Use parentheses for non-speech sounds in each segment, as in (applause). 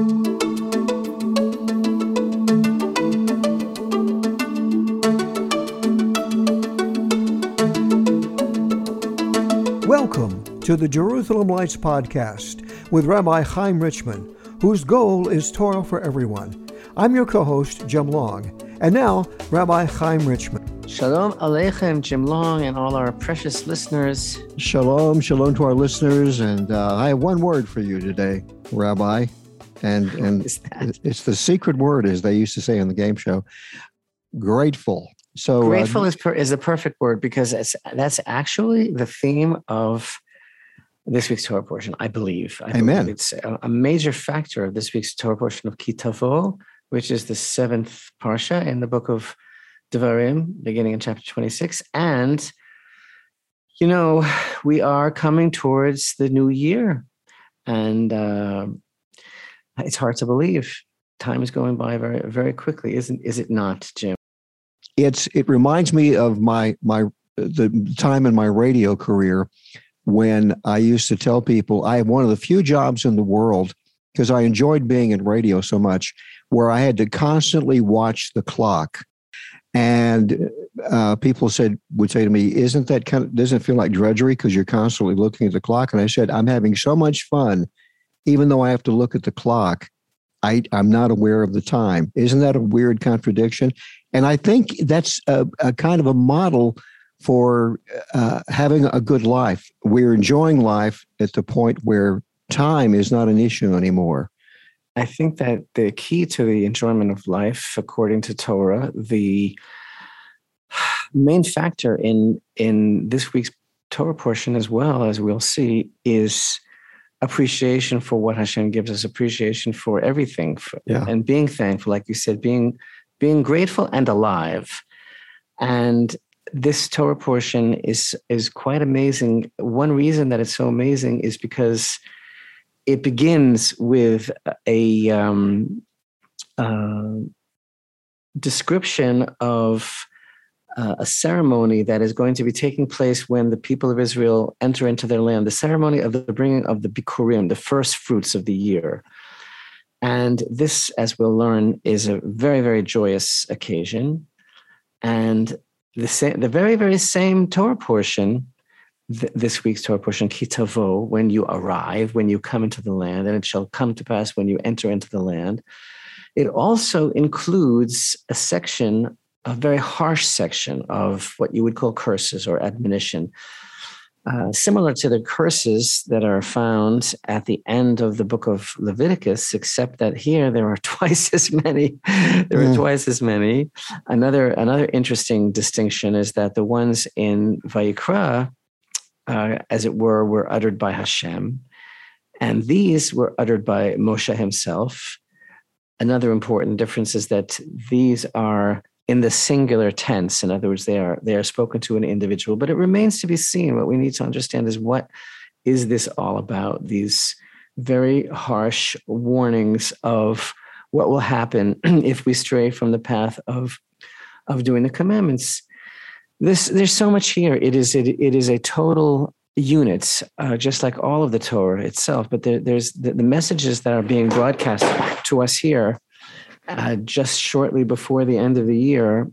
Welcome to the Jerusalem Lights Podcast with Rabbi Chaim Richman, whose goal is Torah for everyone. I'm your co host, Jim Long. And now, Rabbi Chaim Richman. Shalom Aleichem, Jim Long, and all our precious listeners. Shalom, shalom to our listeners. And uh, I have one word for you today, Rabbi. And, (laughs) and it's the secret word, as they used to say on the game show grateful. So uh, grateful uh, is per, is the perfect word because that's actually the theme of this week's Torah portion. I believe. I Amen. Believe it's a, a, major factor of this week's Torah portion of Ki Tavo, which is the seventh parsha in the book of Devarim, beginning in chapter twenty six, and you know we are coming towards the new year, and uh, it's hard to believe time is going by very very quickly, isn't is it not, Jim? it's it reminds me of my my the time in my radio career when I used to tell people I have one of the few jobs in the world because I enjoyed being in radio so much where I had to constantly watch the clock. And uh, people said would say to me, "Isn't that kind of doesn't feel like drudgery because you're constantly looking at the clock?" And I said, "I'm having so much fun, even though I have to look at the clock. I, I'm not aware of the time. Isn't that a weird contradiction? And I think that's a, a kind of a model for uh, having a good life. We're enjoying life at the point where time is not an issue anymore. I think that the key to the enjoyment of life, according to Torah, the (sighs) main factor in in this week's Torah portion, as well as we'll see, is appreciation for what Hashem gives us, appreciation for everything, for, yeah. and being thankful, like you said, being being grateful and alive. And this Torah portion is is quite amazing. One reason that it's so amazing is because it begins with a um, uh, description of uh, a ceremony that is going to be taking place when the people of Israel enter into their land. The ceremony of the bringing of the bikurim, the first fruits of the year. And this, as we'll learn, is a very, very joyous occasion. And the, same, the very, very same Torah portion, th- this week's Torah portion, Kitavo, when you arrive, when you come into the land, and it shall come to pass when you enter into the land, it also includes a section, a very harsh section of what you would call curses or admonition uh, similar to the curses that are found at the end of the book of Leviticus, except that here there are (laughs) twice as many. there are mm. twice as many. Another another interesting distinction is that the ones in Vayikra, uh, as it were, were uttered by Hashem, and these were uttered by Moshe himself. Another important difference is that these are in the singular tense. In other words, they are they are spoken to an individual, but it remains to be seen. What we need to understand is what is this all about? These very harsh warnings of what will happen (clears throat) if we stray from the path of of doing the commandments. This there's so much here. It is it, it is a total unit, uh, just like all of the Torah itself. But there, there's the, the messages that are being broadcast to us here uh, just shortly before the end of the year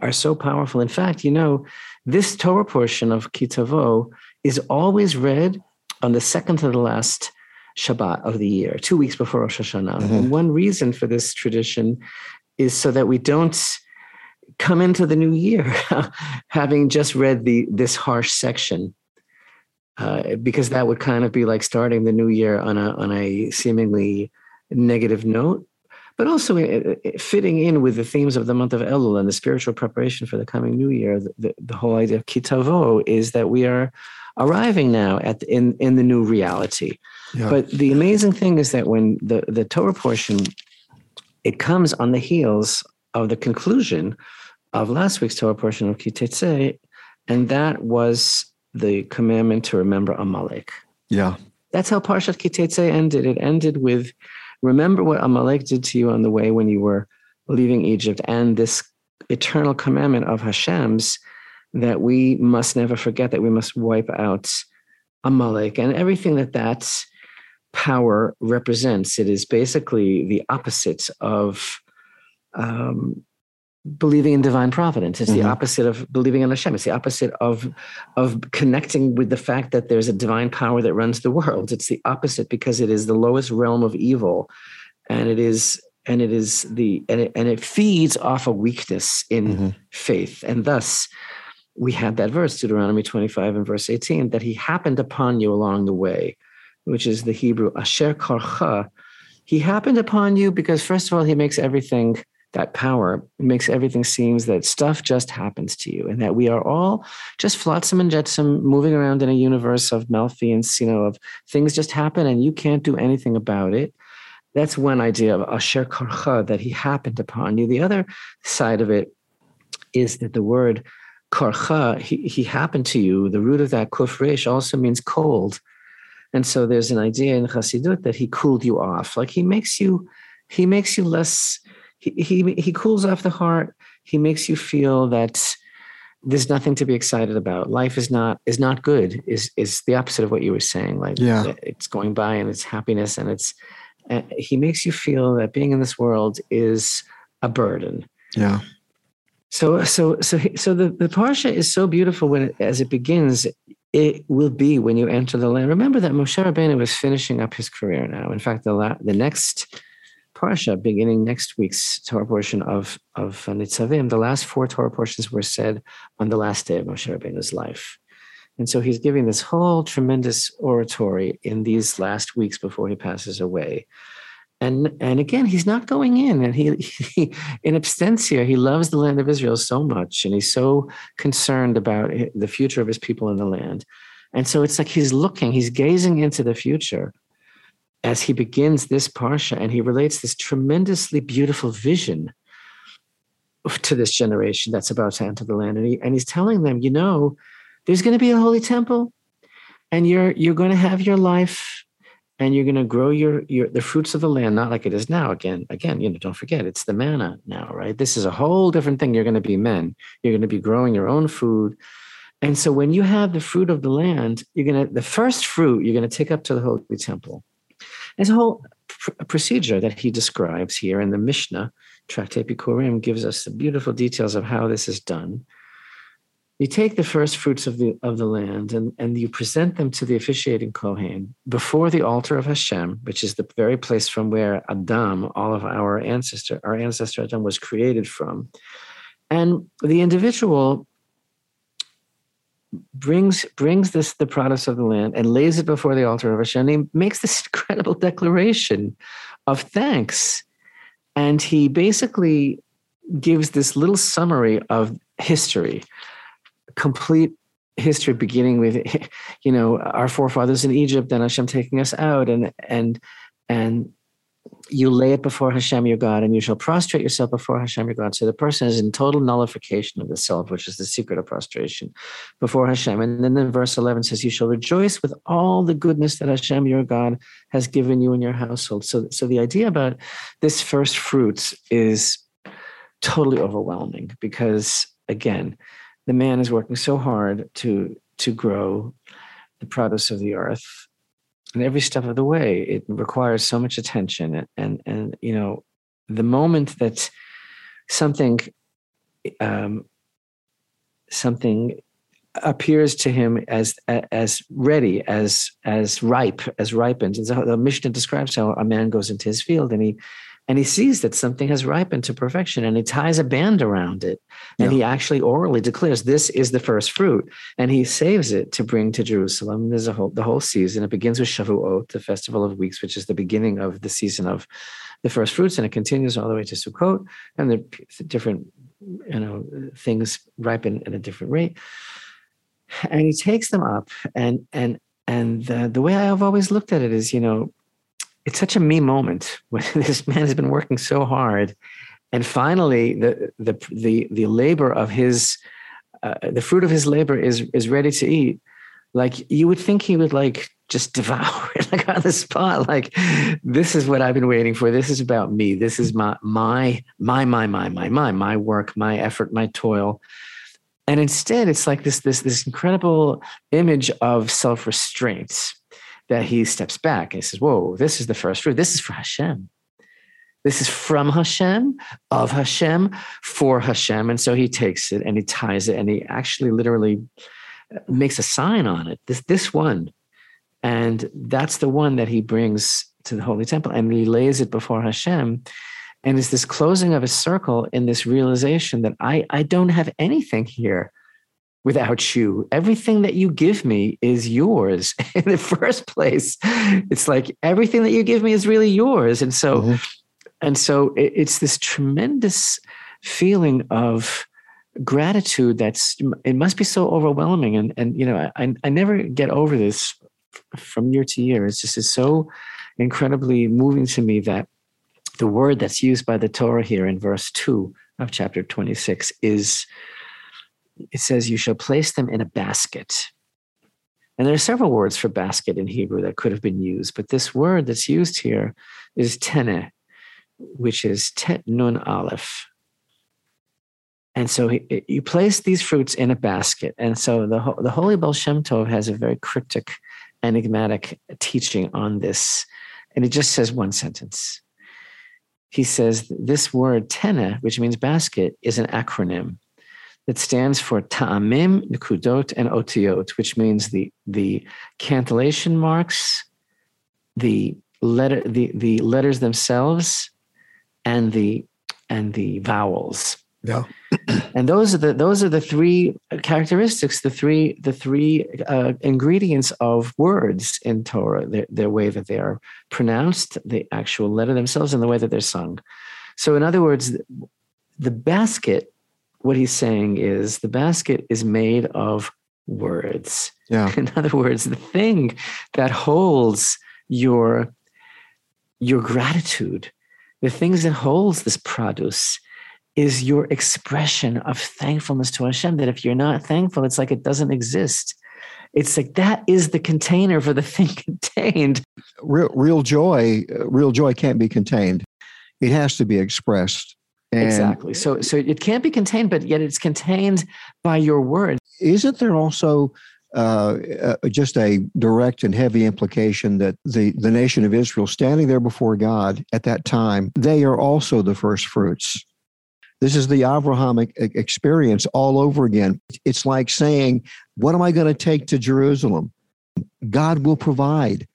are so powerful. In fact, you know, this Torah portion of Kitavo is always read on the second to the last Shabbat of the year, two weeks before Rosh Hashanah. Mm-hmm. And one reason for this tradition is so that we don't come into the new year (laughs) having just read the this harsh section. Uh, because that would kind of be like starting the new year on a on a seemingly negative note but also fitting in with the themes of the month of Elul and the spiritual preparation for the coming new year. The, the, the whole idea of Kitavo is that we are arriving now at the, in in the new reality. Yeah. But the amazing thing is that when the the Torah portion it comes on the heels of the conclusion of last week's Torah portion of Kitetse, and that was the commandment to remember Amalek. Yeah. That's how Parshat Kitetse ended. It ended with Remember what Amalek did to you on the way when you were leaving Egypt, and this eternal commandment of Hashem's that we must never forget that we must wipe out Amalek and everything that that power represents. It is basically the opposite of um, believing in divine providence. It's mm-hmm. the opposite of believing in Hashem. It's the opposite of of connecting with the fact that there's a divine power that runs the world. It's the opposite because it is the lowest realm of evil, and it is and it is the and it, and it feeds off a weakness in mm-hmm. faith, and thus we had that verse Deuteronomy 25 and verse 18 that he happened upon you along the way, which is the Hebrew asher karcha. He happened upon you because first of all he makes everything that power makes everything seems that stuff just happens to you and that we are all just flotsam and jetsam moving around in a universe of malfeasance, you know, of things just happen and you can't do anything about it. That's one idea of asher karcha, that he happened upon you. The other side of it is that the word karcha, he, he happened to you, the root of that kufresh also means cold. And so there's an idea in Chassidut that he cooled you off. Like he makes you, he makes you less he, he he cools off the heart. He makes you feel that there's nothing to be excited about. Life is not is not good. Is is the opposite of what you were saying. Like yeah. it's going by and it's happiness and it's. Uh, he makes you feel that being in this world is a burden. Yeah. So so so so the the parsha is so beautiful when it, as it begins. It will be when you enter the land. Remember that Moshe Rabbeinu was finishing up his career now. In fact, the la- the next parsha, beginning next week's Torah portion of of Nitzavim, the last four Torah portions were said on the last day of Moshe Rabbeinu's life, and so he's giving this whole tremendous oratory in these last weeks before he passes away. And, and again, he's not going in, and he, (laughs) he in absentia, he loves the land of Israel so much, and he's so concerned about the future of his people in the land. And so it's like he's looking, he's gazing into the future as he begins this parsha and he relates this tremendously beautiful vision to this generation that's about to enter the land. And, he, and he's telling them you know there's going to be a holy temple and you're you're going to have your life and you're going to grow your your the fruits of the land not like it is now. Again again you know don't forget it's the manna now right? This is a whole different thing. You're going to be men. You're going to be growing your own food. And so when you have the fruit of the land you're going to the first fruit you're going to take up to the holy temple there's a whole pr- procedure that he describes here in the Mishnah. Tractate Bikurim gives us the beautiful details of how this is done. You take the first fruits of the of the land and, and you present them to the officiating Kohen before the altar of Hashem, which is the very place from where Adam, all of our ancestor, our ancestor Adam was created from. And the individual brings brings this the produce of the land and lays it before the altar of Hashem. He makes this (laughs) incredible declaration of thanks, and he basically gives this little summary of history, complete history beginning with (laughs) you know our forefathers in Egypt and Hashem taking us out and and and you lay it before Hashem your God, and you shall prostrate yourself before Hashem your God. So the person is in total nullification of the self, which is the secret of prostration before Hashem. And then in verse 11 says, You shall rejoice with all the goodness that Hashem your God has given you in your household. So, so the idea about this first fruits is totally overwhelming because, again, the man is working so hard to, to grow the produce of the earth and every step of the way it requires so much attention and and, and you know the moment that something um, something appears to him as as ready as as ripe as ripened and so the mishnah describes how a man goes into his field and he and he sees that something has ripened to perfection and he ties a band around it. And yeah. he actually orally declares this is the first fruit. And he saves it to bring to jerusalem. There's a whole the whole season. It begins with shavuot the festival of weeks which is the beginning of the season of the first fruits. And it continues all the way to sukkot. And the different you know things ripen at a different rate. And he takes them up. And and and the, the way i've always looked at it is you know it's such a me moment (laughs) when this man has been working so hard. And finally the the the, the labor of his uh, the fruit of his labor is is ready to eat. Like you would think he would like just (laughs) devour it like on the spot. Like this is what i've been waiting for. This is about me. This is my my my my my my my my work my effort my toil. And instead it's like this this this incredible image of self-restraint that he steps back and he says, Whoa, this is the first fruit. This is for Hashem. This is from Hashem, of Hashem, for Hashem. And so he takes it and he ties it and he actually literally uh, makes a sign on it. This this one. And that's the one that he brings to the Holy Temple and he lays it before Hashem. And it's this closing of a circle in this realization that I, I don't have anything here without you. Everything that you give me is yours (laughs) in the first place. It's like everything that you give me is really yours. And so, mm-hmm. and so it, it's this tremendous feeling of gratitude that's it must be so overwhelming and and you know I I never get over this from year to year it's just it's so incredibly moving to me that the word that's used by the Torah here in verse 2 of chapter 26 is it says, You shall place them in a basket. And there are several words for basket in Hebrew that could have been used, but this word that's used here is tene, which is tet nun aleph. And so he, you place these fruits in a basket. And so the, the Holy Baal Shem Tov has a very cryptic, enigmatic teaching on this. And it just says one sentence. He says this word, tene, which means basket, is an acronym that stands for ta'amim, nikudot, and otiot, which means the, the cantillation marks, the letter, the, the letters themselves, and the and the vowels. Yeah. (clears throat) and those are the those are the three characteristics, the three the three uh, ingredients of words in Torah. The, the way that they are pronounced, the actual letter themselves, and the way that they're sung. So, in other words, the basket what he's saying is the basket is made of words. Yeah. (laughs) In other words, the thing that holds your your gratitude, the things that holds this produce is your expression of thankfulness to Hashem. That if you're not thankful, it's like it doesn't exist. It's like that is the container for the (laughs) thing contained. Real, real joy, uh, real joy can't be contained. It has to be expressed. And exactly. So so it can't be contained, but yet it's contained by your word. Isn't there also uh, uh, just a direct and heavy implication that the, the nation of Israel standing there before God at that time, they are also the first fruits. This is the Abrahamic experience all over again. It's like saying, What am I going to take to Jerusalem? God will provide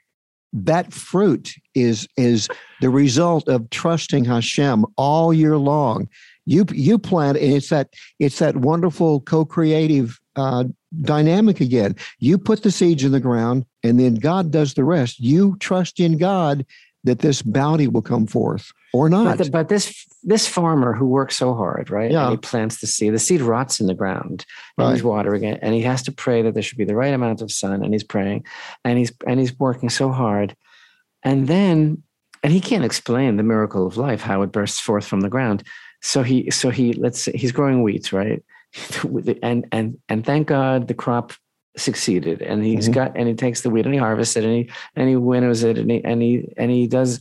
that fruit is is the result of trusting Hashem all year long. You you plant, and it's that it's that wonderful co-creative uh, dynamic again. You put the seeds in the ground, and then God does the rest. You trust in God that this bounty will come forth or not. But, the, but, this this farmer who works so hard, right? Yeah. And he plants the seed. The seed rots in the ground, and right. he's watering it, and he has to pray that there should be the right amount of sun, and he's praying, and he's and he's working so hard, and then and he can't explain the miracle of life how it bursts forth from the ground. So he so he let's say he's growing wheat, right? (laughs) and and and thank God the crop succeeded and he's mm-hmm. got and he takes the wheat and he harvests it and he and he winnows it and he and he and he does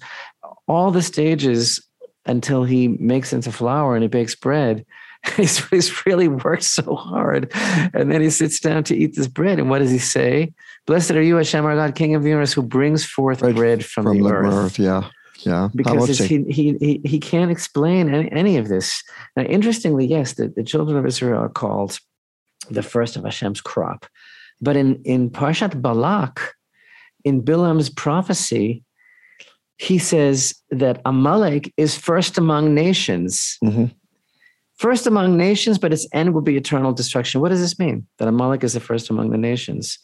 all the stages until he makes into flour and he bakes bread. (laughs) He's, he's really worked so hard. And then he sits down to eat this bread. And what does he say? Blessed are you, Hashem, our God, King of the universe, who brings forth bread, bread from, from, the, the earth. earth. Yeah. Yeah. Because he, he, he, he can't explain any, any of this. Now, interestingly, yes, the, the children of Israel are called the first of Hashem's crop. But in, in Parshat Balak, in Bilam's prophecy, he says that Amalek is first among nations. Mm-hmm. First among nations, but its end will be eternal destruction. What does this mean? That Amalek is the first among the nations.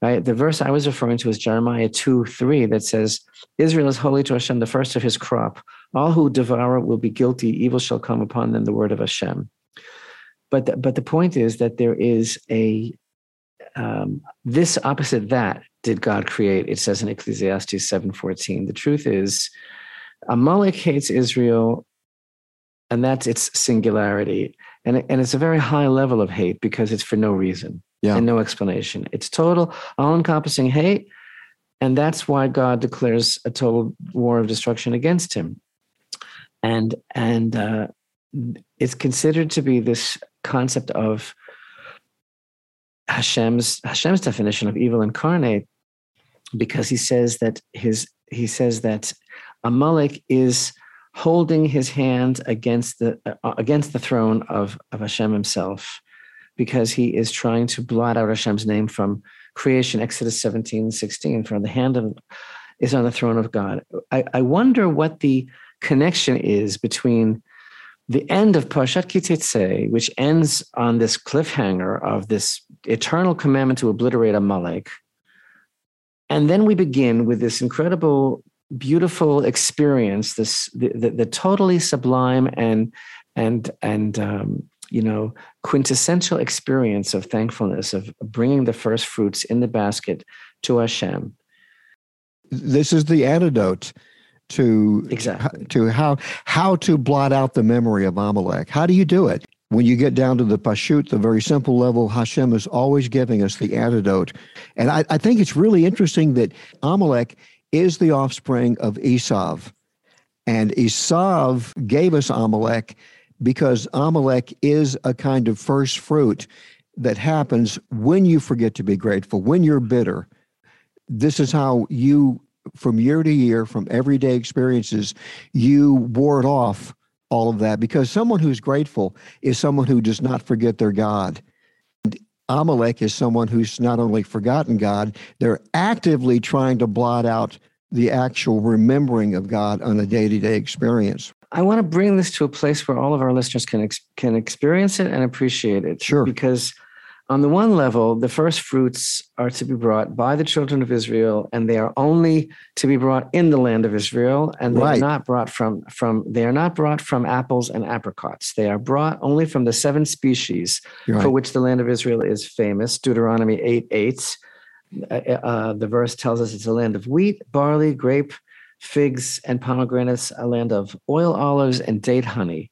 Right? The verse I was referring to is Jeremiah 2 3 that says, Israel is holy to Hashem, the first of his crop. All who devour will be guilty. Evil shall come upon them, the word of Hashem. But the, but the point is that there is a um, this opposite that did God create? It says in Ecclesiastes 7:14. The truth is, Amalek hates Israel, and that's its singularity. And, and it's a very high level of hate because it's for no reason yeah. and no explanation. It's total, all-encompassing hate, and that's why God declares a total war of destruction against him. And and uh, it's considered to be this concept of Hashem's Hashem's definition of evil incarnate because he says that his he says that Amalek is holding his hand against the uh, against the throne of of Hashem himself because he is trying to blot out Hashem's name from creation. Exodus 17 16 for the hand of is on the throne of God. I, I wonder what the connection is between the end of Parshat Kitetse, which ends on this cliffhanger of this eternal commandment to obliterate Amalek, and then we begin with this incredible beautiful experience this the, the, the, totally sublime and and and um, you know quintessential experience of thankfulness of bringing the first fruits in the basket to Hashem. This is the antidote to exactly to how how to blot out the memory of Amalek. How do you do it? When you get down to the pashut, the very simple level, Hashem is always giving us the antidote. And I, I think it's really interesting that Amalek is the offspring of Esav. And Esav gave us Amalek because Amalek is a kind of first fruit that happens when you forget to be grateful, when you're bitter. This is how you, from year to year, from everyday experiences, you ward off all of that because someone who's grateful is someone who does not forget their God. Amalek is someone who's not only forgotten God, they're actively trying to blot out the actual remembering of God on a day to day experience. I want to bring this to a place where all of our listeners can ex- can experience it and appreciate it. Sure. Because on the one level, the first fruits are to be brought by the children of Israel, and they are only to be brought in the land of Israel, and they right. are not brought from from they are not brought from apples and apricots. They are brought only from the seven species right. for which the land of Israel is famous. Deuteronomy eight eight. Uh, uh, the verse tells us it's a land of wheat, barley, grape, figs, and pomegranates, a land of oil, olives, and date honey.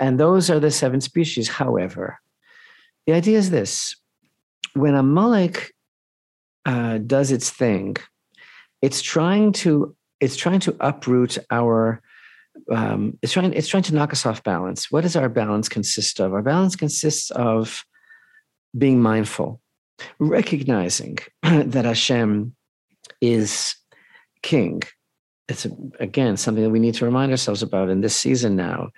And those are the seven species. However, the idea is this when Amalek uh, does its thing, it's trying to it's trying to uproot our um, it's trying it's trying to knock us off balance. What does our balance consist of? Our balance consists of being mindful, recognizing (clears throat) that Hashem is king. It's again something that we need to remind ourselves about in this season now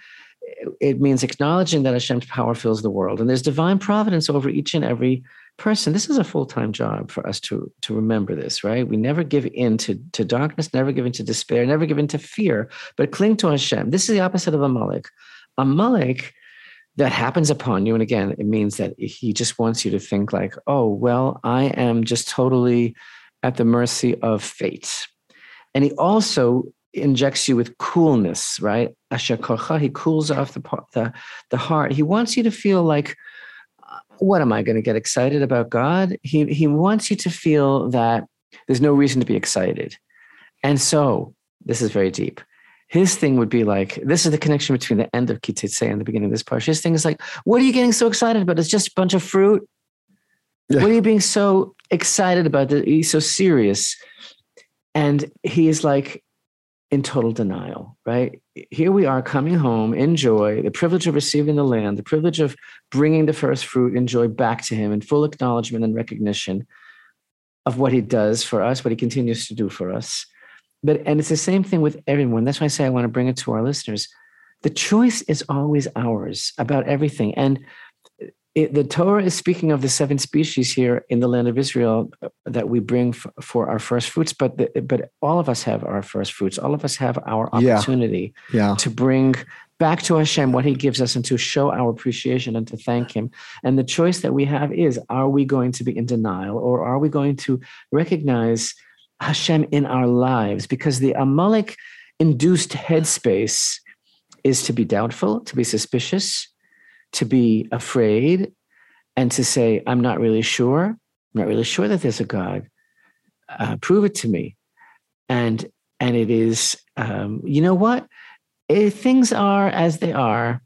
it means acknowledging that Hashem's power fills the world, and there's divine providence over each and every person. This is a full time job for us to to remember this, right? We never give in to, to darkness, never give in to despair, never give in to fear, but cling to Hashem. This is the opposite of Amalek. A Amalek that happens upon you, and again, it means that he just wants you to think like, oh, well, I am just totally at the mercy of fate. And he also injects you with coolness, right? Asher he cools off the, the, the heart. He wants you to feel like, uh, what am I going to get excited about God? He, he wants you to feel that there's no reason to be excited. And so, this is very deep. His thing would be like, this is the connection between the end of Kitetse and the beginning of this part. His thing is like, what are you getting so excited about? It's just a bunch of fruit. Yeah. What are you being so excited about? He's so serious. And he is like, in total denial, right? Here we are coming home in joy, the privilege of receiving the land, the privilege of bringing the first fruit in joy back to Him in full acknowledgement and recognition of what He does for us, what He continues to do for us. But, and it's the same thing with everyone. That's why I say I want to bring it to our listeners. The choice is always ours about everything. And it, the Torah is speaking of the seven species here in the land of Israel uh, that we bring f- for our first fruits, but the, but all of us have our first fruits. All of us have our opportunity yeah. Yeah. to bring back to Hashem what He gives us and to show our appreciation and to thank Him. And the choice that we have is: Are we going to be in denial, or are we going to recognize Hashem in our lives? Because the Amalek induced headspace is to be doubtful, to be suspicious to be afraid and to say, I'm not really sure. I'm not really sure that there's a God. Uh, prove it to me. And and it is, um, you know what? If things are as they are.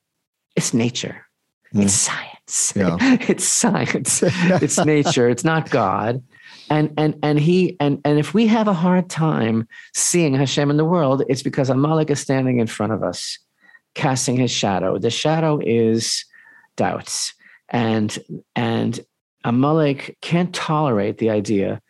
It's nature. Mm. It's science. Yeah. (laughs) it's science. it's nature. It's not God. And and and he and and if we have a hard time seeing Hashem in the world, it's because Amalek is standing in front of us, casting his shadow. The shadow is doubts. And and Amalek can't tolerate the idea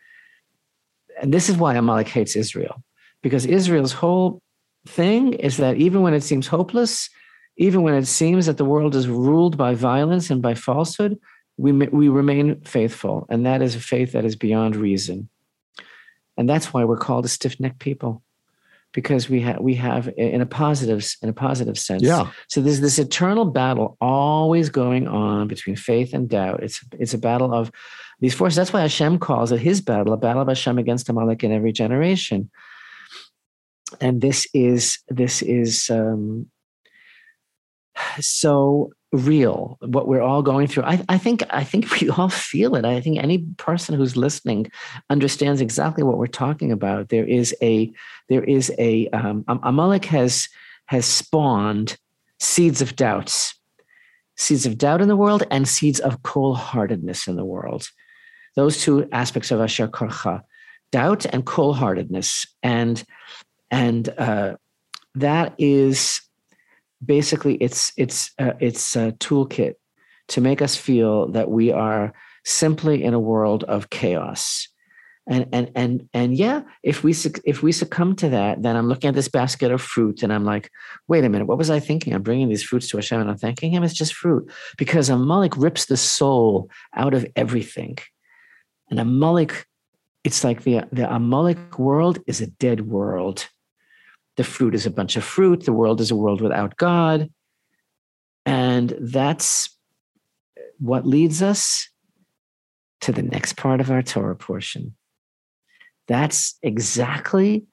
and this is why Amalek hates Israel, because Israel's whole thing is that even when it seems hopeless, even when it seems that the world is ruled by violence and by falsehood, we, we remain faithful. And that is a faith that is beyond reason. And that's why we're called a stiff-necked people because we have we have in a positive in a positive sense. Yeah. So there's this eternal battle always going on between faith and doubt. It's it's a battle of these forces. That's why Hashem calls it his battle, a battle of Hashem against Amalek in every generation. And this is this is um, so real what we're all going through. I, I think i think (laughs) we all feel it. I think any person who's listening understands exactly what we're talking about. There is a there is a um, amalek has has spawned seeds of doubts. Seeds of doubt in the world and seeds of cold-heartedness in the world. Those two aspects of asher korcha doubt and cold-heartedness. And and uh, that is basically it's it's uh, it's a toolkit to make us feel that we are simply in a world of chaos. And and and and yeah if we if we succumb to that then i'm looking at this basket of fruit and i'm like wait a minute what was i thinking? I'm bringing these fruits to hashem and i'm thanking him it's just fruit. Because amalek rips the soul out of everything. And amalek it's like the the amalek world is a dead world the fruit is a bunch of fruit. The world is a world without God. And that's what leads us to the next part of our Torah portion. That's exactly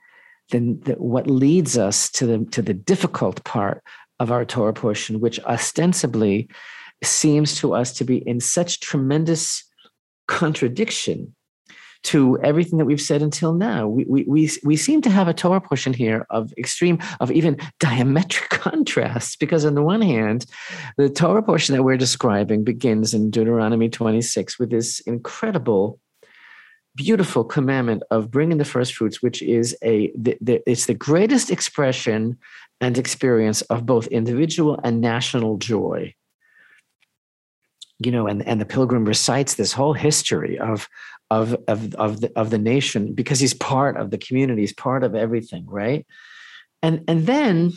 the, the, what leads us to the, to the difficult part of our Torah portion, which ostensibly seems to us to be in such tremendous contradiction to everything that we've said until now. We, we, we, we seem to have a Torah portion here of extreme, of even diametric (laughs) contrasts, because on the one hand, the Torah portion that we're describing begins in Deuteronomy 26 with this incredible beautiful commandment of bringing the first fruits which is a the, the, it's the greatest expression and experience of both individual and national joy you know and and the pilgrim recites this whole history of of of of the, of the nation because he's part of the community he's part of everything right and and then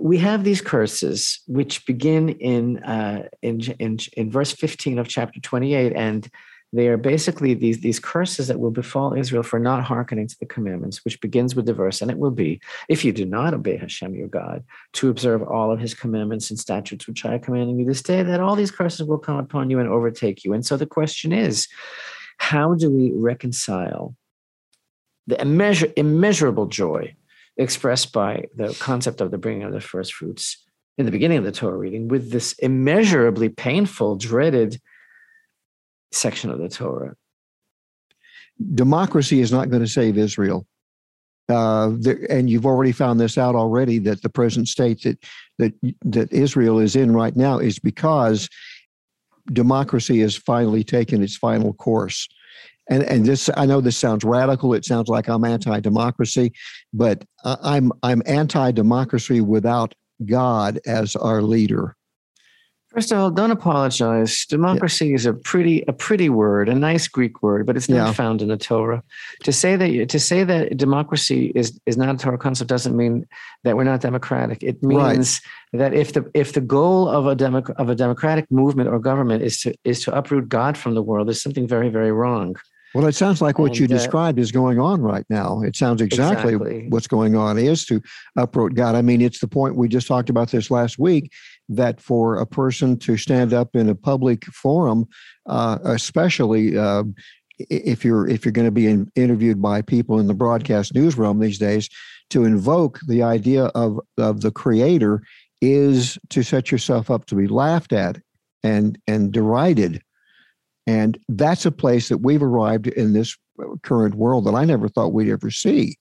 we have these curses which begin in uh, in, in in verse 15 of chapter 28 and they are basically these, these curses that will befall Israel for not hearkening to the commandments, which begins with the verse, and it will be, if you do not obey Hashem your God, to observe all of his commandments and statutes which I am commanding you this day, that all these curses will come upon you and overtake you. And so the question is, how do we reconcile the immeasur- immeasurable joy expressed by the concept of the bringing of the first fruits in the beginning of the Torah reading with this immeasurably painful, dreaded section of the Torah? Democracy is not going to save Israel. Uh, there, and you've already found this out already that the present state that that that Israel is in right now is because democracy has finally taken its final course. And, and this, I know this sounds radical. It sounds like I'm anti-democracy, but I'm I'm anti-democracy without God as our leader. First of all, don't apologize. Democracy yeah. is a pretty a pretty word, a nice Greek word, but it's not yeah. found in the Torah. To say that to say that democracy is is not a Torah concept doesn't mean that we're not democratic. It means right. that if the if the goal of a democ- of a democratic movement or government is to is to uproot God from the world, there's something very very wrong. Well, it sounds like what and, you uh, described is going on right now. It sounds exactly, exactly, what's going on is to uproot God. I mean, it's the point we just talked about this last week that for a person to stand up in a public forum, uh, especially uh, if you're if you're going to be in, interviewed by people in the broadcast newsroom these days, to invoke the idea of of the creator is to set yourself up to be laughed at and and derided. And that's a place that we've arrived in this current world that I never thought we'd ever see,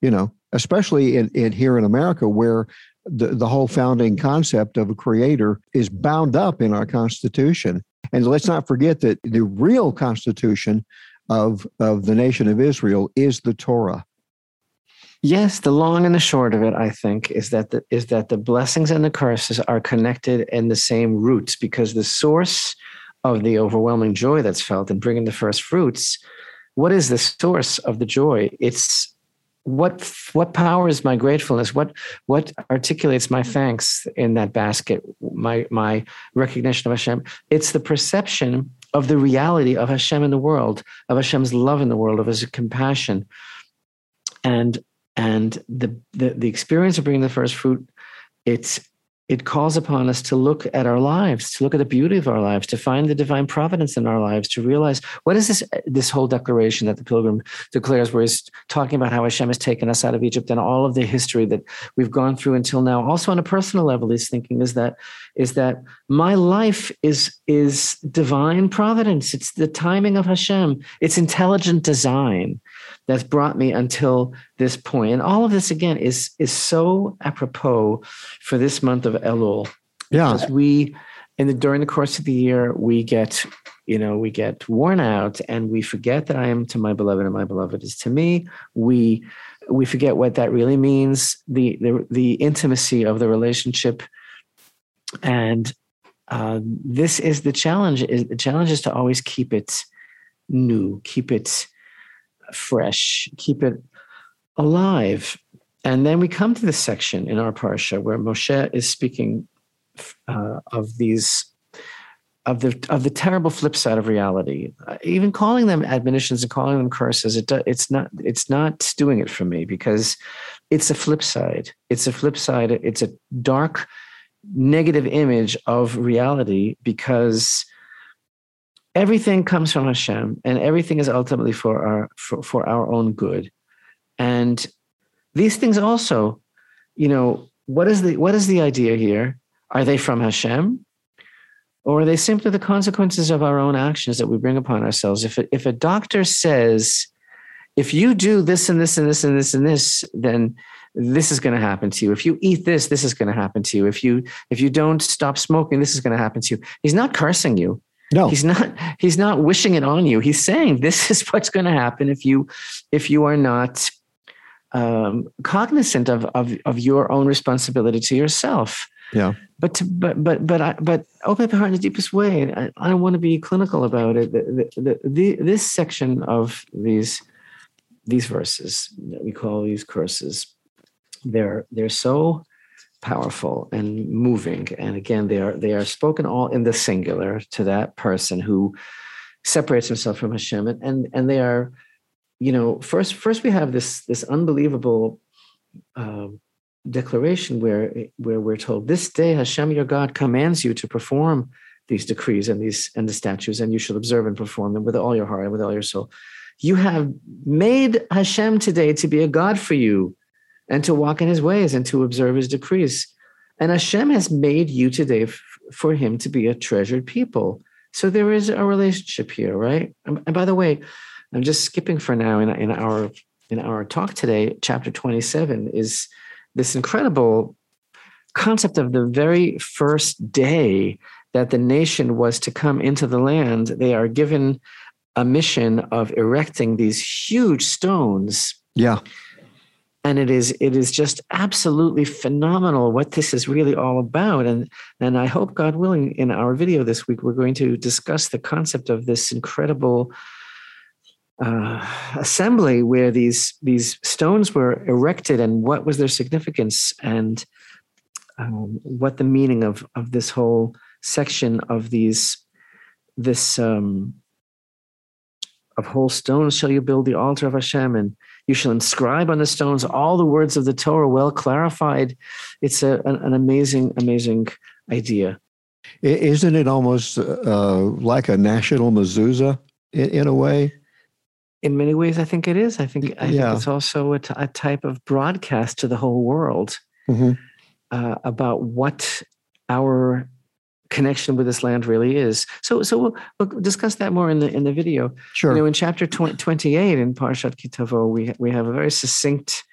you know, especially in, in here in America where the, the whole founding concept of a creator is bound up in our Constitution. And let's not forget that the real Constitution of, of the nation of Israel is the Torah. Yes, the long and the short of it, I think, is that the, is that the blessings and the curses are connected in the same roots because the source of the overwhelming joy that's felt in bringing the first fruits what is the source of the joy? It's what what powers my gratefulness? What what articulates my mm. thanks in that basket? My my recognition of hashem. It's the perception of the reality of hashem in the world of hashem's love in the world of his compassion. And and the the, the experience of bringing the first fruit it's it calls upon us to look at our lives, to look at the beauty of our lives, to find the divine providence in our lives, to realize what is this this whole declaration that the pilgrim declares, where he's talking about how Hashem has taken us out of Egypt and all of the history that we've gone through until now. Also, on a personal level, he's thinking is that is that my life is is divine providence. It's the timing of Hashem. It's intelligent design that's brought me until this point. And all of this again is is so apropos for this month of Elul. Yeah. Because we in the during the course of the year, we get, you know, we get worn out and we forget that I am to my beloved and my beloved is to me. We we forget what that really means, the the, the intimacy of the relationship. And uh, this is the challenge. Is the challenge is to always keep it new, keep it fresh, keep it alive. And then we come to this section in our parsha where Moshe is speaking uh, of these of the of the terrible flip side of reality. Uh, even calling them admonitions and calling them curses, it do, it's not it's not doing it for me because it's a flip side. It's a flip side. It's a dark, negative image of reality because everything comes from Hashem, and everything is ultimately for our for, for our own good. And these things also, you know, what is the what is the idea here? Are they from Hashem? Or are they simply the consequences of our own actions that we bring upon ourselves? If a, if a doctor says, if you do this and this and this and this and this, then this is going to happen to you. If you eat this, this is going to happen to you. If you if you don't stop smoking, this is going to happen to you. He's not cursing you. No, he's not. He's not wishing it on you. He's saying this is what's going to happen if you, if you are not um, cognizant of, of of your own responsibility to yourself. Yeah. But to, but but but I, but open up your heart in the deepest way. I, I don't want to be clinical about it. The, the, the, this section of these these verses that we call these curses, they're they're so powerful and moving. And again, they are they are spoken all in the singular to that person who separates himself from Hashem. And and, and they are, you know, first first we have this this unbelievable um, declaration where where we're told this day Hashem your God commands you to perform these decrees and these and the statutes, and you shall observe and perform them with all your heart and with all your soul. You have made Hashem today to be a God for you and to walk in his ways and to observe his decrees. And Hashem has made you today f- for him to be a treasured people. So there is a relationship here, right? And, and by the way, I'm just skipping for now in, in our in our talk today. Chapter 27 is this incredible concept of the very first day that the nation was to come into the land. They are given a mission of erecting these huge stones. Yeah and it is it is just absolutely phenomenal what this is really all about. And and i hope god willing in our video this week we're going to discuss the concept of this incredible uh, assembly where these these stones were erected and what was their significance and um, what the meaning of of this whole section of these this um, of whole stones. Shall you build the altar of Hashem and you shall inscribe on the stones all the words of the Torah well clarified. It's a, an, an amazing, amazing idea. Isn't it almost uh, like a national mezuzah in, in, a way? In many ways, I think it is. I think, I yeah. think it's also a, t- a type of broadcast to the whole world mm-hmm. uh, about what our connection with this land really is. So, so we'll, we'll, discuss that more in the in the video. Sure. You know, in chapter 20, 28 in Parshat Ki Tavo, we we have a very succinct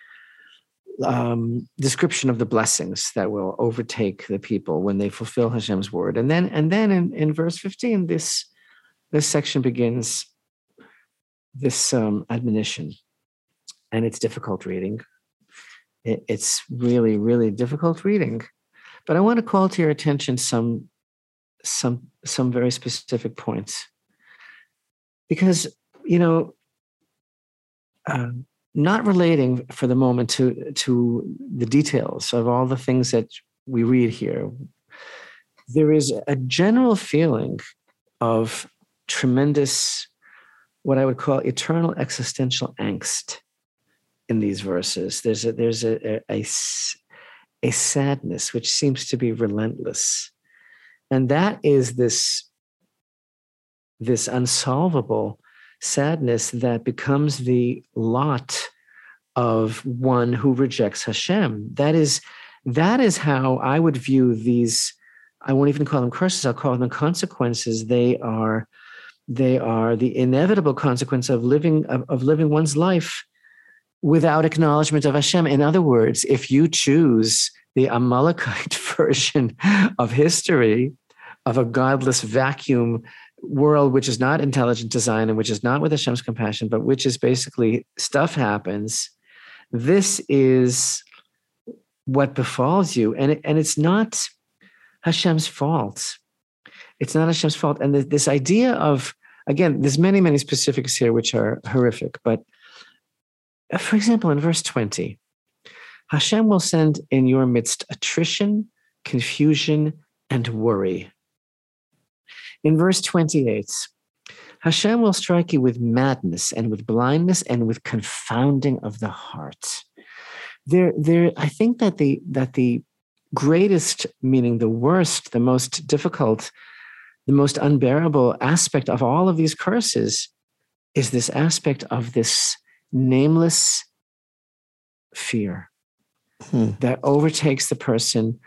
um, description of the blessings that will overtake the people when they fulfill Hashem's word, and then and then in, in verse fifteen, this this section begins this um, admonition, and it's difficult reading. It, it's really really difficult reading. But I want to call to your attention some some some very specific points because you know uh, not relating for the moment to to the details of all the things that we read here. There is a general feeling of tremendous, what I would call eternal existential angst in these verses. There's a, there's a, a, a, a sadness which seems to be relentless. And that is this, this unsolvable sadness that becomes the lot of one who rejects Hashem. That is, that is how I would view these. I won't even call them curses. I'll call them consequences. They are, they are the inevitable consequence of living of, of living one's life without acknowledgement of Hashem. In other words, if you choose the Amalekite (laughs) version of history, of a godless vacuum world which is not intelligent design and which is not with Hashem's compassion, but which is basically stuff happens. This is what befalls you. And, and it's not Hashem's fault. It's not Hashem's fault. And this idea of, again, there's many, many specifics here which are horrific. But Uh, for example, in verse 20, Hashem will send in your midst attrition, confusion, and worry. In verse 28, Hashem will strike you with madness and with blindness and with confounding of the heart. There, there, I think that the that the greatest, meaning the worst, the most difficult, the most unbearable aspect of all of these curses is this aspect of this nameless fear hmm. that overtakes the person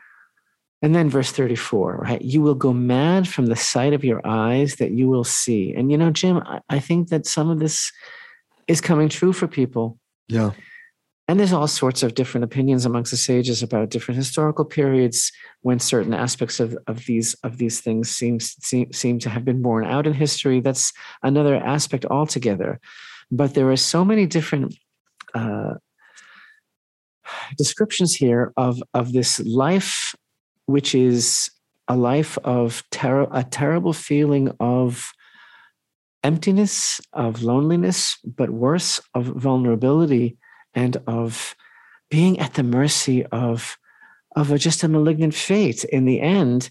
and then verse 34, right? You will go mad from the sight of your eyes that you will see. And you know, Jim, I, I think that some of this is coming true for people. Yeah. And there's all sorts of different opinions amongst the sages about different historical periods when certain aspects of, of these of these things seem, seem seem to have been borne out in history. That's another aspect altogether. But there are so many different uh, descriptions here of of this life which is a life of ter- a terrible feeling of emptiness, of loneliness, but worse, of vulnerability and of being at the mercy of, of a, just a malignant fate. In the end,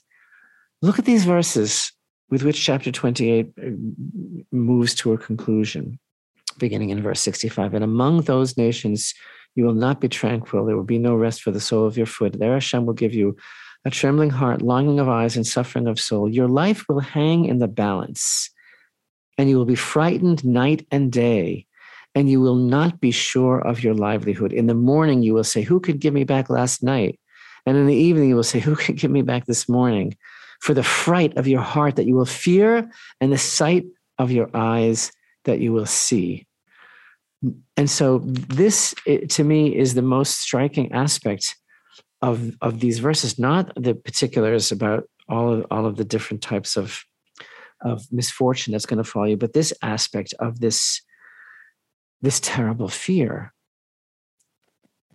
look at these verses with which chapter 28 uh, moves to a conclusion, beginning in verse 65. And among those nations, you will not be tranquil. There will be no rest for the sole of your foot. There Hashem will give you a trembling heart, longing of eyes, and suffering of soul. Your life will hang in the balance, and you will be frightened night and day, and you will not be sure of your livelihood. In the morning, you will say, Who could give me back last night? And in the evening, you will say, Who could give me back this morning? For the fright of your heart that you will fear, and the sight of your eyes that you will see. And so, this to me is the most striking aspect of of these verses, not the particulars about all of all of the different types of of misfortune that's going to follow you, but this aspect of this this terrible fear.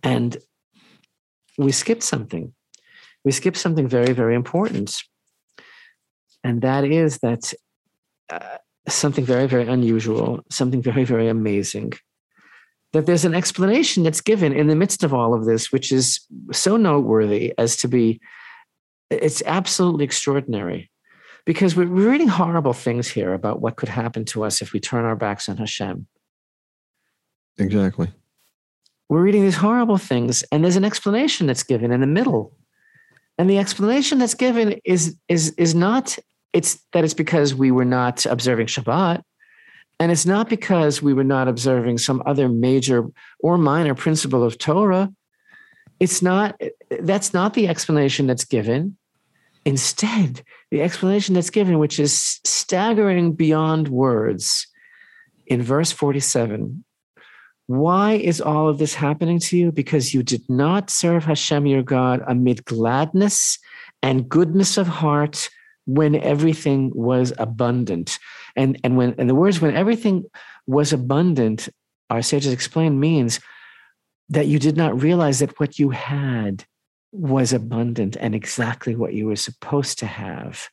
And we skipped something. We skipped something very, very important. And that is that uh, something very, very unusual, something very, very amazing that there's an explanation that's given in the midst of all of this, which is so noteworthy as to be, it's absolutely extraordinary. Because we're reading horrible things here about what could happen to us if we turn our backs on Hashem. Exactly. We're reading these horrible things, and there's an explanation that's given in the middle. And the explanation that's given is is is not it's that it's because we were not observing Shabbat. And it's not because we were not observing some other major or minor principle of Torah. It's not, that's not the explanation that's given. Instead, the explanation that's given, which is staggering beyond words, in verse 47 why is all of this happening to you? Because you did not serve Hashem your God amid gladness and goodness of heart when everything was abundant. And, and when and the words when everything was abundant, our sages explain means that you did not realize that what you had was abundant and exactly what you were supposed to have.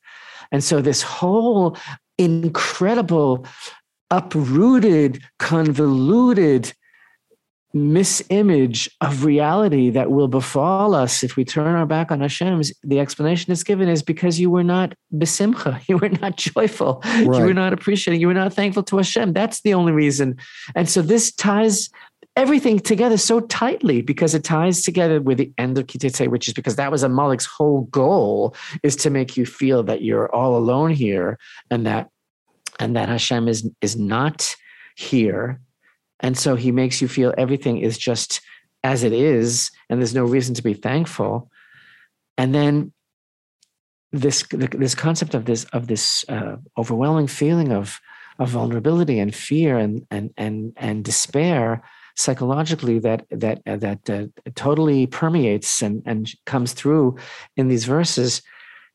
And so this whole incredible, uprooted, convoluted misimage of reality that will befall us if we turn our back on Hashem's, the explanation that's given is because you were not besimcha, (laughs) you were not joyful, right. you were not appreciating, you were not thankful to Hashem. That's the only reason. And so this ties everything together so tightly because it ties together with the end of Ki Teitzei, which is because that was Amalek's whole goal is to make you feel that you're all alone here and that and that Hashem is is not here and so he makes you feel everything is just as it is, and there's no reason to be thankful. And then this this concept of this of this uh, overwhelming feeling of of vulnerability and fear and and and and despair psychologically that that uh, that uh, totally permeates and and comes through in these verses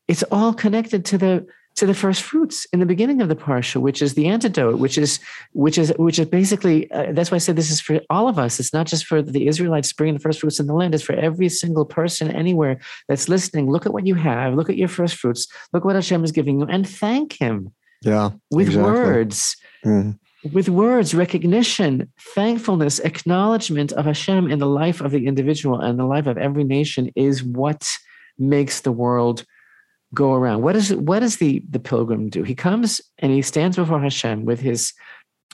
it's all connected to the to the first fruits in the beginning of the parsha, which is the antidote, which is which is which is basically uh, that's why I said this is for all of us. It's not just for the Israelites bringing the first fruits in the land. It's for every single person anywhere that's listening. Look at what you have. Look at your first fruits. Look what Hashem is giving you, and thank Him. Yeah, with exactly. words. Mm. With words, recognition, thankfulness, acknowledgement of Hashem in the life of the individual and the life of every nation is what makes the world go around. What does what does the the pilgrim do? He comes and he stands before Hashem with his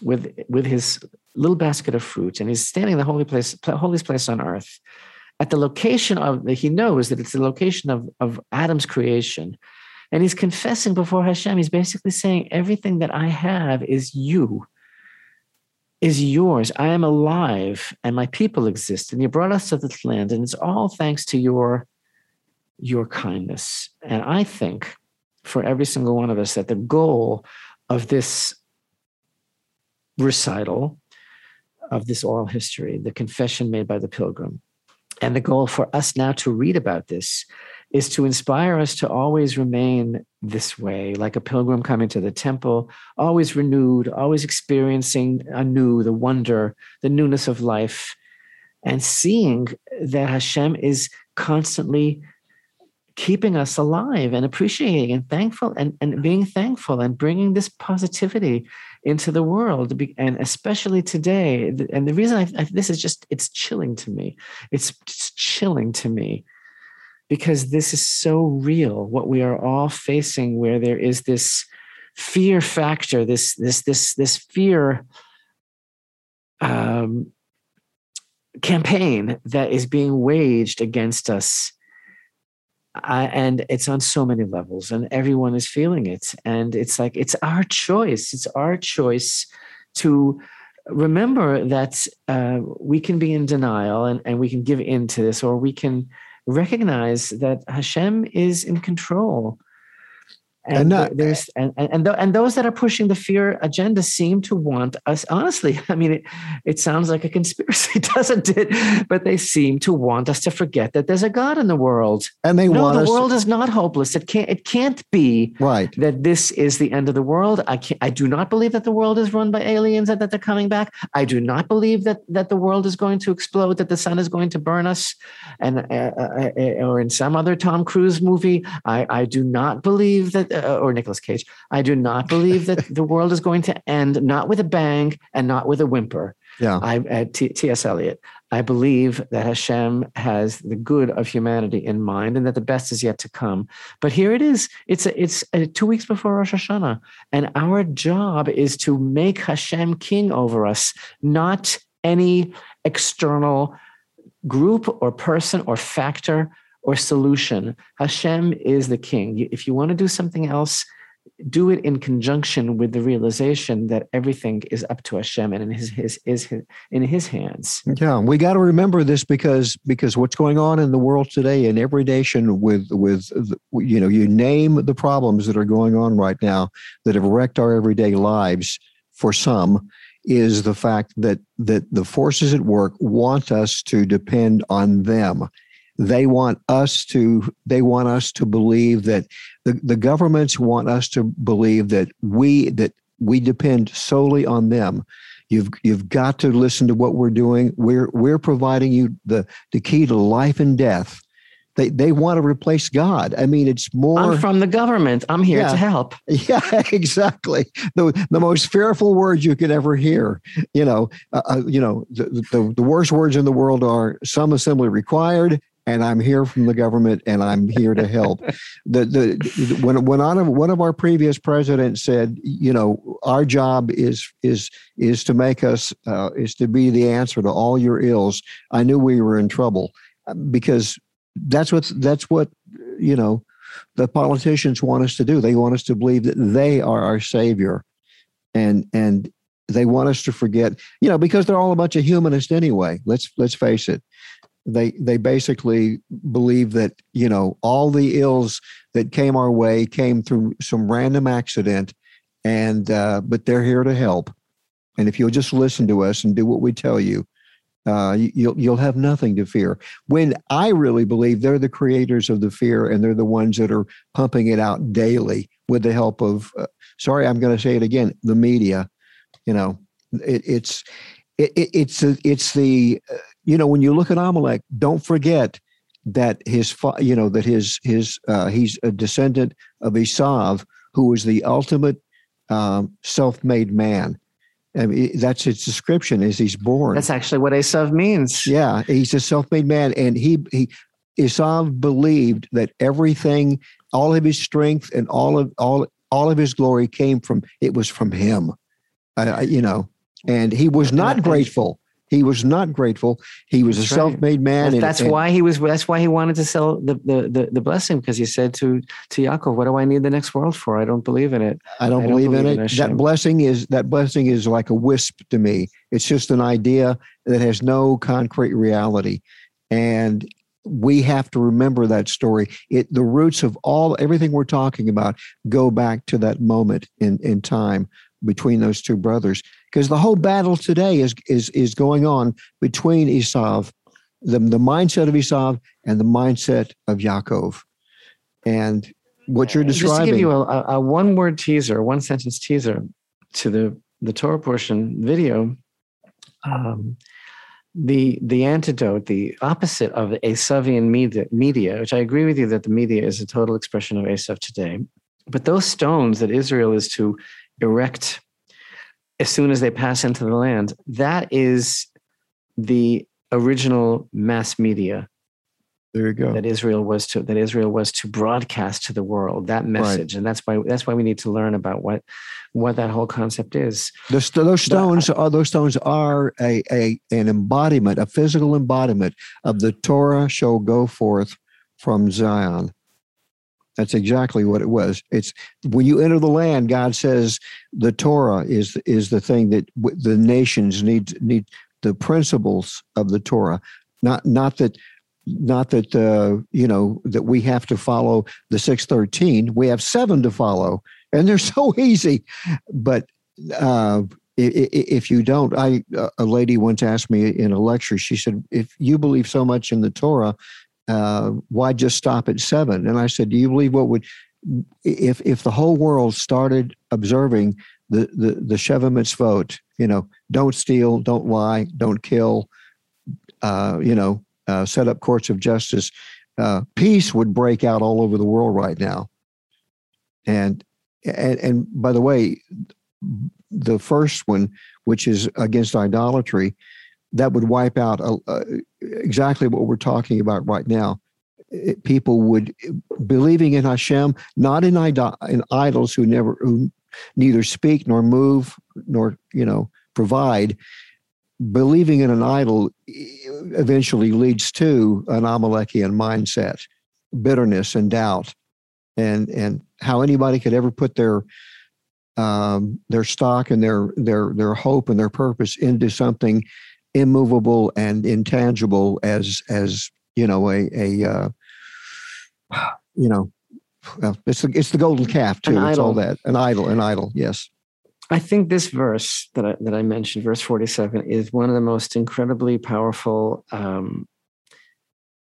with with his little basket of fruit, and he's standing in the holy place, holiest place on earth, at the location of he knows that it's the location of of Adam's creation, and he's confessing before Hashem. He's basically saying everything that I have is you. Is yours. I am alive and my people exist, and you brought us to this land, and it's all thanks to your your kindness. And I think for every single one of us that the goal of this recital, of this oral history, the confession made by the pilgrim, and the goal for us now to read about this is to inspire us to always remain this way, like a pilgrim coming to the temple, always renewed, always experiencing anew the wonder, the newness of life, and seeing that Hashem is constantly keeping us alive and appreciating and thankful and, and being thankful and bringing this positivity into the world and especially today and the reason I, I, this is just it's chilling to me. It's, it's chilling to me because this is so real what we are all facing where there is this fear factor this this this this fear um, campaign that is being waged against us I, and it's on so many levels and everyone is feeling it. And it's like it's our choice. It's our choice to remember that uh, we can be in denial and, and we can give in to this or we can recognize that hashem is in control and, there's and and, th- and those that are pushing the fear agenda seem to want us honestly (laughs) i mean it, it sounds like a conspiracy (laughs) doesn't it? But they seem to want us to forget that there's a god in the world. And they no, want the world to... is not hopeless. It can't it can't be right. that this is the end of the world. I can't i do not believe that the world is run by aliens and that they're coming back. I do not believe that that the world is going to explode that the sun is going to burn us. And uh, uh, uh, or in some other tom cruise movie i i do not believe that uh, or Nicolas Cage. I do not believe that (laughs) the world is going to end not with a bang and not with a whimper. Yeah. I uh, T.S. Eliot. I believe that Hashem has the good of humanity in mind and that the best is yet to come. But here it is. It's a, it's a, two weeks before Rosh Hashanah, and our job is to make Hashem king over us, not any external group or person or factor or solution. Hashem is the king. If you want to do something else, do it in conjunction with the realization that everything is up to Hashem and in his, his is his, in his hands. Yeah, we got to remember this because because what's going on in the world today in every nation with with you know you name the problems that are going on right now that have wrecked our everyday lives for some is the fact that that the forces at work want us to depend on them they want us to they want us to believe that the, the governments want us to believe that we that we depend solely on them you've you've got to listen to what we're doing we're we're providing you the the key to life and death they they want to replace God. I mean, it's more. I'm from the government. I'm here Yeah. to help. (laughs) Yeah, exactly. The the most fearful words you could ever hear. You know, uh, uh, you know, the, the the worst words in the world are "some assembly required." And I'm here from the government, and I'm here to help. the the when when one of one of our previous presidents said, you know, our job is is is to make us uh, is to be the answer to all your ills. I knew we were in trouble uh, because that's what that's what you know the politicians want us to do. They want us to believe that they are our savior, and and they want us to forget, you know, because they're all a bunch of humanists anyway. Let's let's face it. They they basically believe that you know all the ills that came our way came through some random accident, and uh, but they're here to help. And if you'll just listen to us and do what we tell you, uh, you- you'll you'll have nothing to fear. When I really believe they're the creators of the fear, and they're the ones that are pumping it out daily with the help of. Uh, sorry, I'm going to say it again. The media, you know, it, it's it, it, it's it's the uh, you know when you look at Amalek, don't forget that his you know that his his uh, he's a descendant of Esav, who was the ultimate um, self-made man. I mean, that's his description as he's born. That's actually what Esav means. Yeah, he's a self-made man, and he he Esav believed that everything, all of his strength, and all of all all of his glory came from it was from him. I- you know, and he was not grateful. He was not grateful. He was a That's right. self-made man. That's, and- that's and- why he was. That's why he wanted to sell the the the, the blessing because he said to to Yaakov, "What do I need the next world for? I don't believe in it." I don't I don't believe, in it. that blessing is that blessing is like a wisp to me. It's just an idea that has no concrete reality, and we have to remember that story. It the roots of all everything we're talking about go back to that moment in in time between those two brothers because the whole battle today is is is going on between Esav, the the mindset of Esav and the mindset of Yaakov, and what you're describing. Just to give you a, a, one word teaser, one sentence teaser to the the Torah portion video. Um, the the antidote, the opposite of the Esavian media, media, which I agree with you that the media is a total expression of Esav today, but those stones that Israel is to erect as soon as they pass into the land, that is the original mass media there you go. that Israel was to that Israel was to broadcast to the world that message, and that's why that's why we need to learn about what what that whole concept is. The, those stones are those stones are a, a an embodiment, a physical embodiment of the Torah shall go forth from Zion. That's exactly what it was. It's when you enter the land, God says the Torah is is the thing that w- the nations need need the principles of the Torah, not not that not that uh, you know that we have to follow the six thirteen. We have seven to follow, and they're (laughs) so easy. But uh, if you don't, I a lady once asked me in a lecture. She said, "If you believe so much in the Torah, uh, why just stop at seven? And I said, "Do you believe what would if if the whole world started observing the the the Sheva Mitzvot? You know, don't steal, don't lie, don't kill. Uh, you know, uh, set up courts of justice. Uh, peace would break out all over the world right now. And and and by the way, the first one, which is against idolatry, that would wipe out uh, uh, exactly what we're talking about right now. It- people would believing in Hashem, not in, in idols who never who neither speak nor move nor you know provide. Believing in an idol eventually leads to an Amalekian mindset, bitterness and doubt, and and how anybody could ever put their um, their stock and their their their hope and their purpose into something immovable and intangible as as you know a a uh, you know well, it's the it's the golden calf too. An it's all that an idol, an idol. Yes, I think this verse that I, that I mentioned, verse 47, is one of the most incredibly powerful um,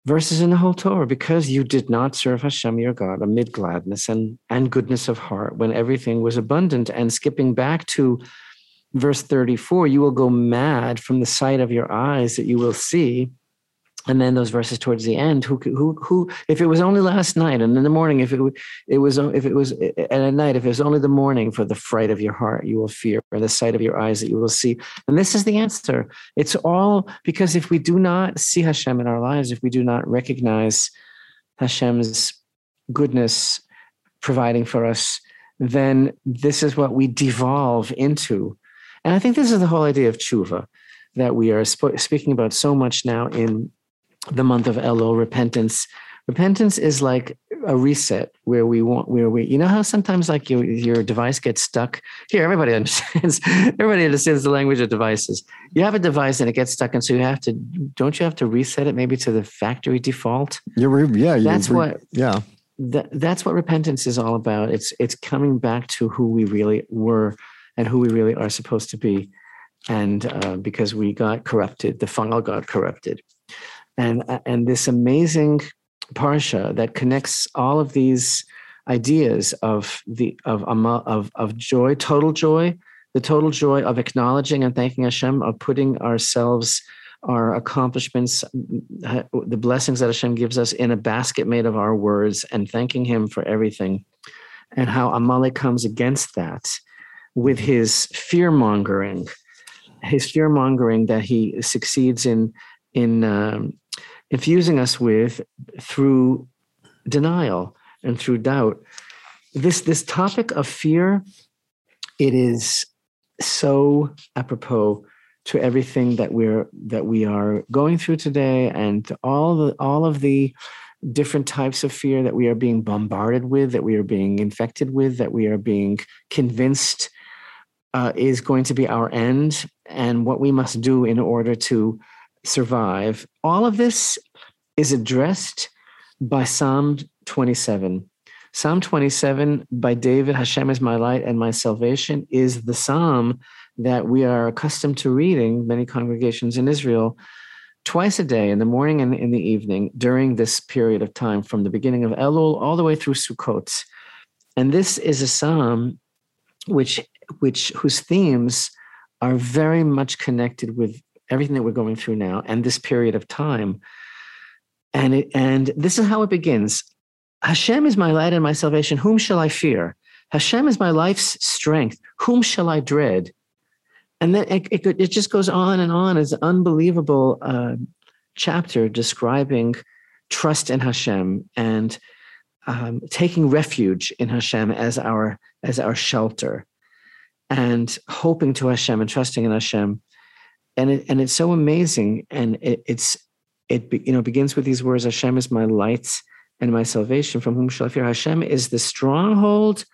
verses in the whole Torah because you did not serve Hashem your God amid gladness and, and goodness of heart when everything was abundant. And skipping back to verse 34, you will go mad from the sight of your eyes that you will see. And then those verses towards the end who who who if it was only last night and in the morning if it it was if it was and at night if it was only the morning for the fright of your heart you will fear or the sight of your eyes that you will see. And this is the answer. It's all because if we do not see Hashem in our lives if we do not recognize Hashem's goodness providing for us then this is what we devolve into and I think this is the whole idea of tshuva that we are sp- speaking about so much now in the month of Elul, repentance. Repentance is like a reset where we want, where we, you know how sometimes like your, your device gets stuck. Here, everybody (laughs) understands. everybody understands the language of devices. You have a device and it gets stuck, and so you have to. Don't you have to reset it maybe to the factory default? You're re- yeah. That's re- what. Yeah. That, that's what repentance is all about. It's it's coming back to who we really were and who we really are supposed to be, and uh, because we got corrupted, the fungal got corrupted. And and this amazing parsha that connects all of these ideas of the of of of joy, total joy, the total joy of acknowledging and thanking Hashem, of putting ourselves, our accomplishments, the blessings that Hashem gives us in a basket made of our words, and thanking Him for everything, and how Amalek comes against that with his fear mongering, his fear mongering that he succeeds in in um, infusing us with through denial and through doubt. This this topic of fear, it is so apropos to everything that we're that we are going through today and all the all of the different types of fear that we are being bombarded with that we are being infected with that we are being convinced uh, is going to be our end and what we must do in order to survive. All of this is addressed by Psalm 27. Psalm 27 by David, Hashem is my light and my salvation, is the psalm that we are accustomed to reading, many congregations in Israel, twice a day, in the morning and in the evening, during this period of time, from the beginning of Elul all the way through Sukkot. And this is a psalm which, which whose themes are very much connected with everything that we're going through now and this period of time. And it, and this is how it begins. Hashem is my light and my salvation. Whom shall I fear? Hashem is my life's strength. Whom shall I dread? And then it, it, it just goes on and on. It's an unbelievable uh, chapter describing trust in Hashem and um, taking refuge in Hashem as our as our shelter, and hoping to Hashem and trusting in Hashem. And it, and it's so amazing. And it, it's it you know begins with these words Hashem is my light and my salvation. From whom shall I fear? Hashem is the stronghold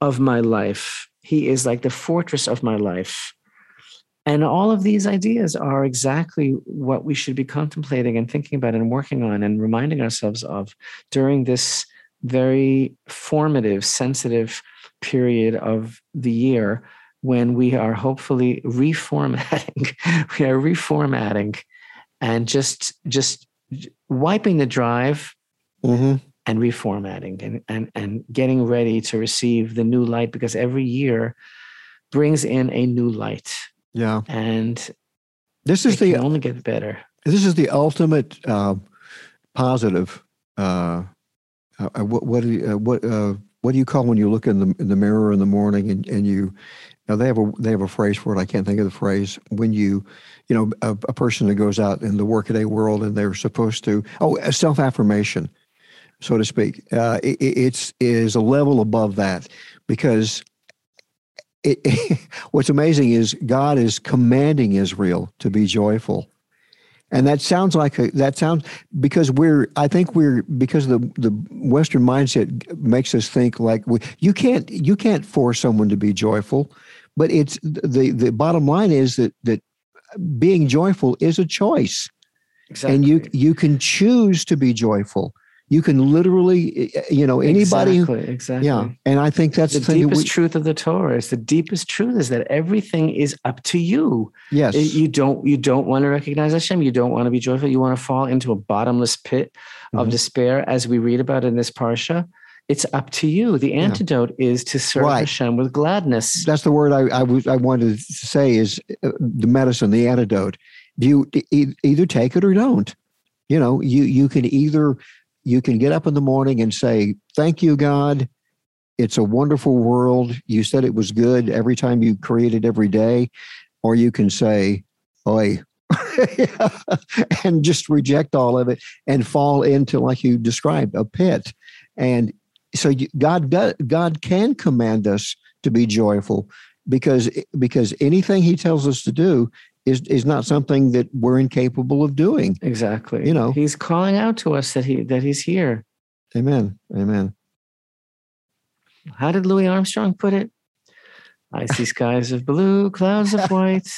of my life. He is like the fortress of my life. And all of these ideas are exactly what we should be contemplating and thinking about and working on and reminding ourselves of during this very formative sensitive period of the year when we are hopefully reformatting (laughs) we are reformatting and just just wiping the drive mm-hmm. and reformatting and, and and getting ready to receive the new light because every year brings in a new light. Yeah. And this is the only get better. this is the ultimate uh, positive uh, uh, what what uh, what uh, what do you call when you look in the in the mirror in the morning and, and you now they have a they have a phrase for it. I can't think of the phrase. When you, you know, a, a person that goes out in the workaday world and they're supposed to oh self affirmation, so to speak. Uh, it, it's is a level above that because it, (laughs) what's amazing is God is commanding Israel to be joyful. And that sounds like a, that sounds because we're I think we're because the the Western mindset makes us think like we, you can't you can't force someone to be joyful. But it's the the bottom line is that that being joyful is a choice. Exactly. And you you can choose to be joyful. You can literally, you know, anybody. Exactly. Exactly. Yeah, and I think that's the, the deepest we, truth of the Torah. Is the deepest truth is that everything is up to you. Yes. You don't you don't want to recognize Hashem. You don't want to be joyful. You want to fall into a bottomless pit of mm-hmm. despair, as we read about in this parsha it's up to you. The antidote yeah. is to serve right. Hashem with gladness. That's the word I, I, wanted to say is uh, the medicine, the antidote. You e- either take it or don't. You know, you you can either you can get up in the morning and say, "Thank you, God. It's a wonderful world. You said it was good every time you created every day," or you can say, "Oi." (laughs) and just reject all of it and fall into like you described a pit and so god god can command us to be joyful because because anything he tells us to do is is not something that we're incapable of doing. Exactly. You know, he's calling out to us that he that he's here. Amen. Amen. How did Louis Armstrong put it? I see skies of blue, clouds of white,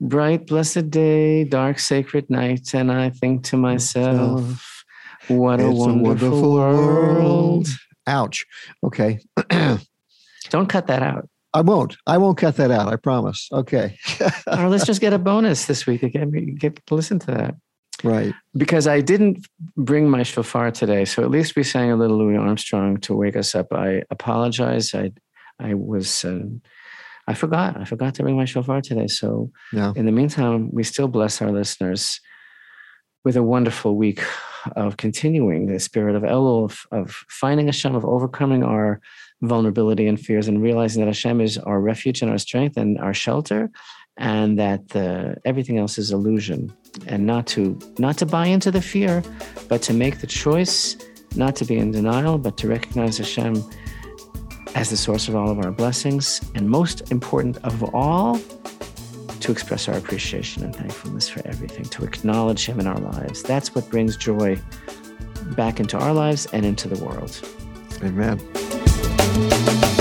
bright blessed day, dark sacred night, and I think to myself, what a wonderful, a wonderful, world. Ouch. Okay. (clears throat) Don't cut that out. I won't. I won't cut that out. I promise. Okay. (laughs) Our listeners get a bonus this week. Get, get to listen to that. Right. Because I didn't bring my shofar today, so at least we sang a little Louis Armstrong to wake us up. I apologize. I I was uh, I forgot. I forgot to bring my shofar today. So yeah. in the meantime, we still bless our listeners with a wonderful week of continuing the spirit of Elul, of, of finding Hashem, of overcoming our vulnerability and fears and realizing that Hashem is our refuge and our strength and our shelter and that uh, everything else is illusion and not to not to buy into the fear but to make the choice not to be in denial but to recognize Hashem as the source of all of our blessings and most important of all to express our appreciation and thankfulness for everything to acknowledge him in our lives. That's what brings joy back into our lives and into the world. Amen Thank you.